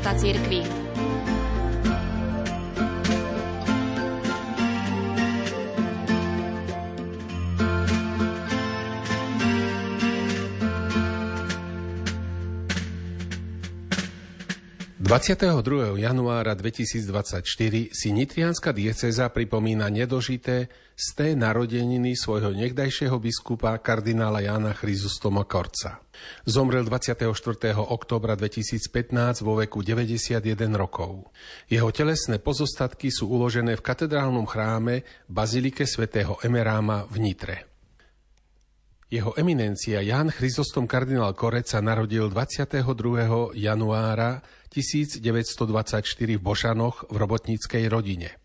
života cirkvi. 22. januára 2024 si nitrianská dieceza pripomína nedožité z té narodeniny svojho nekdajšieho biskupa kardinála Jána Chryzustoma Korca. Zomrel 24. oktobra 2015 vo veku 91 rokov. Jeho telesné pozostatky sú uložené v katedrálnom chráme Bazilike svätého Emeráma v Nitre. Jeho eminencia Ján Chryzostom kardinál Korec sa narodil 22. januára 1924 v Bošanoch v robotníckej rodine.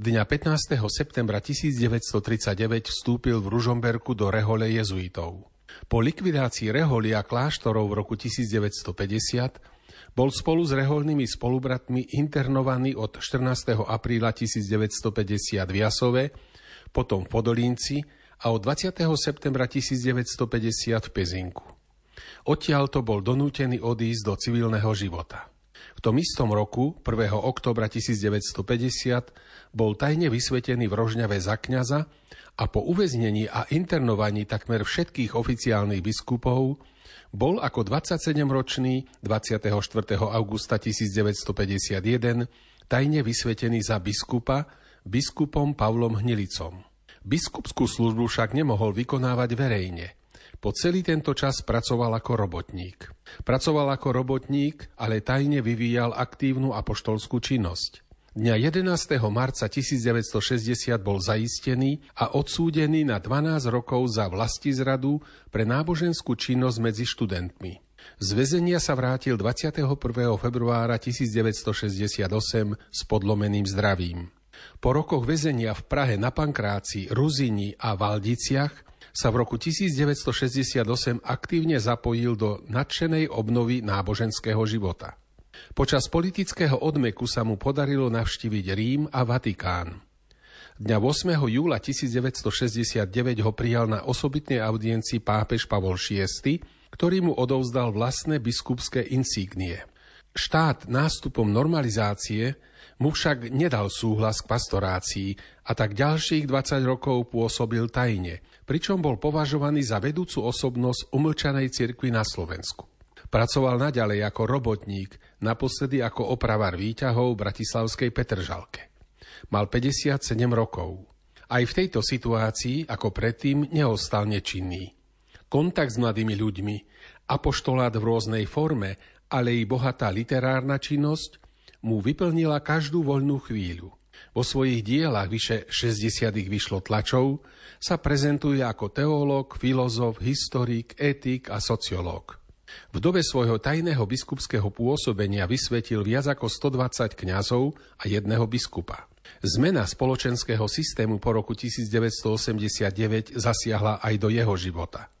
Dňa 15. septembra 1939 vstúpil v Ružomberku do rehole jezuitov. Po likvidácii reholy a kláštorov v roku 1950 bol spolu s reholnými spolubratmi internovaný od 14. apríla 1950 v Jasove, potom v Podolínci a od 20. septembra 1950 v Pezinku. Odtiaľto bol donútený odísť do civilného života. V tom istom roku, 1. oktobra 1950, bol tajne vysvetený v Rožňave za kňaza a po uväznení a internovaní takmer všetkých oficiálnych biskupov bol ako 27-ročný 24. augusta 1951 tajne vysvetený za biskupa biskupom Pavlom Hnilicom. Biskupskú službu však nemohol vykonávať verejne – po celý tento čas pracoval ako robotník. Pracoval ako robotník, ale tajne vyvíjal aktívnu apoštolskú činnosť. Dňa 11. marca 1960 bol zaistený a odsúdený na 12 rokov za vlastizradu pre náboženskú činnosť medzi študentmi. Z väzenia sa vrátil 21. februára 1968 s podlomeným zdravím. Po rokoch väzenia v Prahe na Pankráci, Ruzini a Valdiciach sa v roku 1968 aktívne zapojil do nadšenej obnovy náboženského života. Počas politického odmeku sa mu podarilo navštíviť Rím a Vatikán. Dňa 8. júla 1969 ho prijal na osobitnej audiencii pápež Pavol VI, ktorý mu odovzdal vlastné biskupské insígnie. Štát nástupom normalizácie mu však nedal súhlas k pastorácii a tak ďalších 20 rokov pôsobil tajne, pričom bol považovaný za vedúcu osobnosť umlčanej cirkvi na Slovensku. Pracoval naďalej ako robotník, naposledy ako opravar výťahov v Bratislavskej Petržalke. Mal 57 rokov. Aj v tejto situácii, ako predtým, neostal nečinný. Kontakt s mladými ľuďmi, apoštolát v rôznej forme, ale i bohatá literárna činnosť mu vyplnila každú voľnú chvíľu. Vo svojich dielach vyše 60 vyšlo tlačov, sa prezentuje ako teológ, filozof, historik, etik a sociológ. V dobe svojho tajného biskupského pôsobenia vysvetil viac ako 120 kňazov a jedného biskupa. Zmena spoločenského systému po roku 1989 zasiahla aj do jeho života.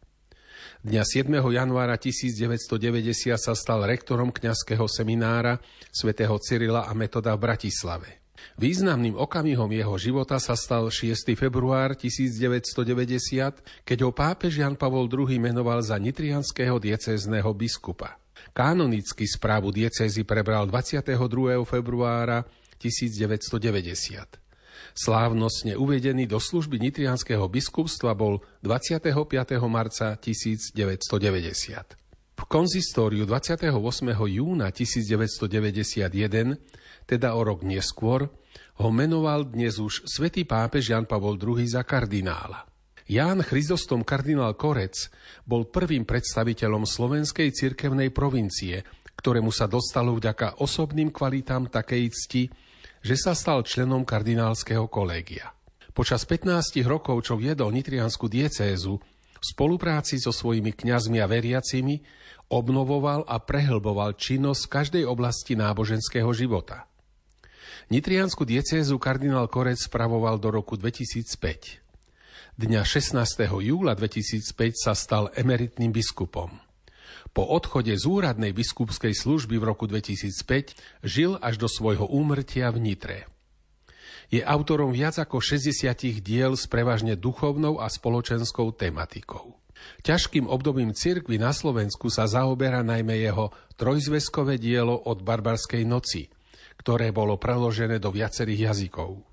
Dňa 7. januára 1990 sa stal rektorom kňazského seminára svätého Cyrila a Metoda v Bratislave. Významným okamihom jeho života sa stal 6. február 1990, keď ho pápež Jan Pavol II menoval za nitrianského diecézneho biskupa. Kanonicky správu diecézy prebral 22. februára 1990. Slávnostne uvedený do služby nitrianského biskupstva bol 25. marca 1990. V konzistóriu 28. júna 1991 teda o rok neskôr, ho menoval dnes už svätý pápež Jan Pavol II za kardinála. Ján Chryzostom kardinál Korec bol prvým predstaviteľom slovenskej cirkevnej provincie, ktorému sa dostalo vďaka osobným kvalitám takej cti, že sa stal členom kardinálskeho kolégia. Počas 15 rokov, čo viedol nitriansku diecézu, v spolupráci so svojimi kňazmi a veriacimi obnovoval a prehlboval činnosť v každej oblasti náboženského života. Nitriansku diecézu kardinál Korec spravoval do roku 2005. Dňa 16. júla 2005 sa stal emeritným biskupom. Po odchode z úradnej biskupskej služby v roku 2005 žil až do svojho úmrtia v Nitre. Je autorom viac ako 60 diel s prevažne duchovnou a spoločenskou tematikou. Ťažkým obdobím cirkvy na Slovensku sa zaoberá najmä jeho trojzveskové dielo od barbarskej noci, ktoré bolo preložené do viacerých jazykov.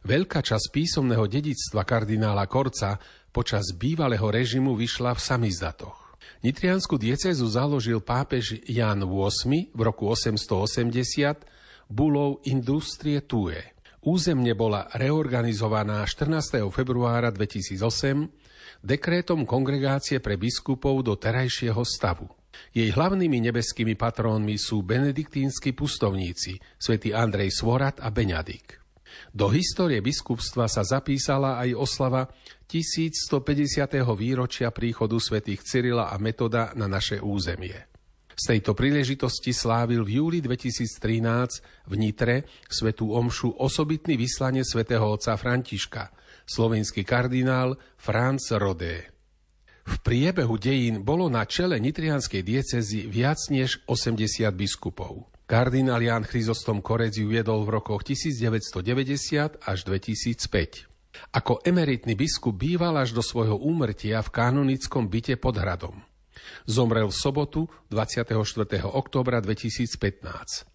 Veľká časť písomného dedictva kardinála Korca počas bývalého režimu vyšla v samizdatoch. Nitriansku diecezu založil pápež Jan VIII v roku 880 bulou Industrie Tue. Územne bola reorganizovaná 14. februára 2008 dekrétom Kongregácie pre biskupov do terajšieho stavu. Jej hlavnými nebeskými patrónmi sú benediktínsky pustovníci, svätý Andrej Svorat a Beňadik. Do histórie biskupstva sa zapísala aj oslava 1150. výročia príchodu svätých Cyrila a Metoda na naše územie. Z tejto príležitosti slávil v júli 2013 v Nitre svetú omšu osobitný vyslanie svätého otca Františka, slovenský kardinál Franz Rodé. V priebehu dejín bolo na čele nitrianskej diecezy viac než 80 biskupov. Kardinál Jan Chryzostom Korec ju viedol v rokoch 1990 až 2005. Ako emeritný biskup býval až do svojho úmrtia v kanonickom byte pod hradom. Zomrel v sobotu 24. oktobra 2015.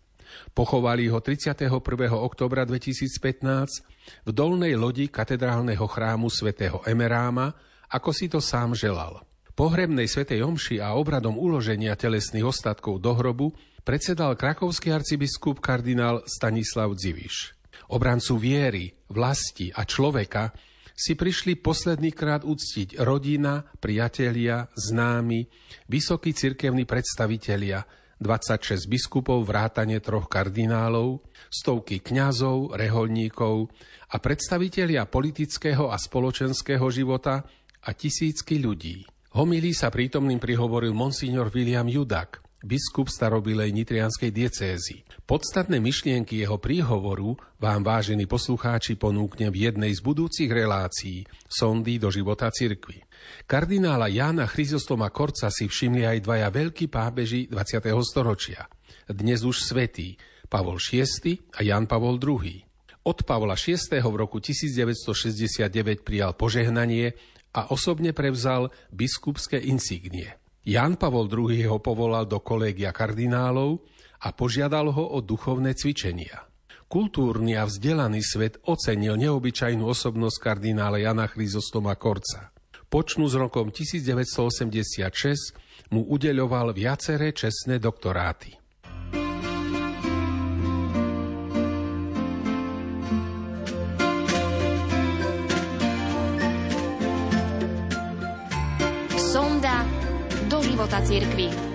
Pochovali ho 31. oktobra 2015 v dolnej lodi katedrálneho chrámu svätého Emeráma, ako si to sám želal. Pohrebnej svätej omši a obradom uloženia telesných ostatkov do hrobu predsedal krakovský arcibiskup kardinál Stanislav Dziviš. Obrancu viery, vlasti a človeka si prišli posledný krát uctiť rodina, priatelia, známi, vysokí cirkevní predstavitelia, 26 biskupov, vrátane troch kardinálov, stovky kňazov, reholníkov a predstavitelia politického a spoločenského života a tisícky ľudí. Homilí sa prítomným prihovoril monsignor William Judak, biskup starobilej nitrianskej diecézy. Podstatné myšlienky jeho príhovoru vám, vážení poslucháči, ponúknem v jednej z budúcich relácií Sondy do života cirkvy. Kardinála Jána Chryzostoma Korca si všimli aj dvaja veľkí pábeži 20. storočia. Dnes už svetí Pavol VI a Jan Pavol II. Od Pavla VI. v roku 1969 prijal požehnanie a osobne prevzal biskupské insignie. Jan Pavol II ho povolal do kolégia kardinálov a požiadal ho o duchovné cvičenia. Kultúrny a vzdelaný svet ocenil neobyčajnú osobnosť kardinála Jana Chryzostoma Korca. Počnú s rokom 1986 mu udeľoval viaceré čestné doktoráty. Cirkvi.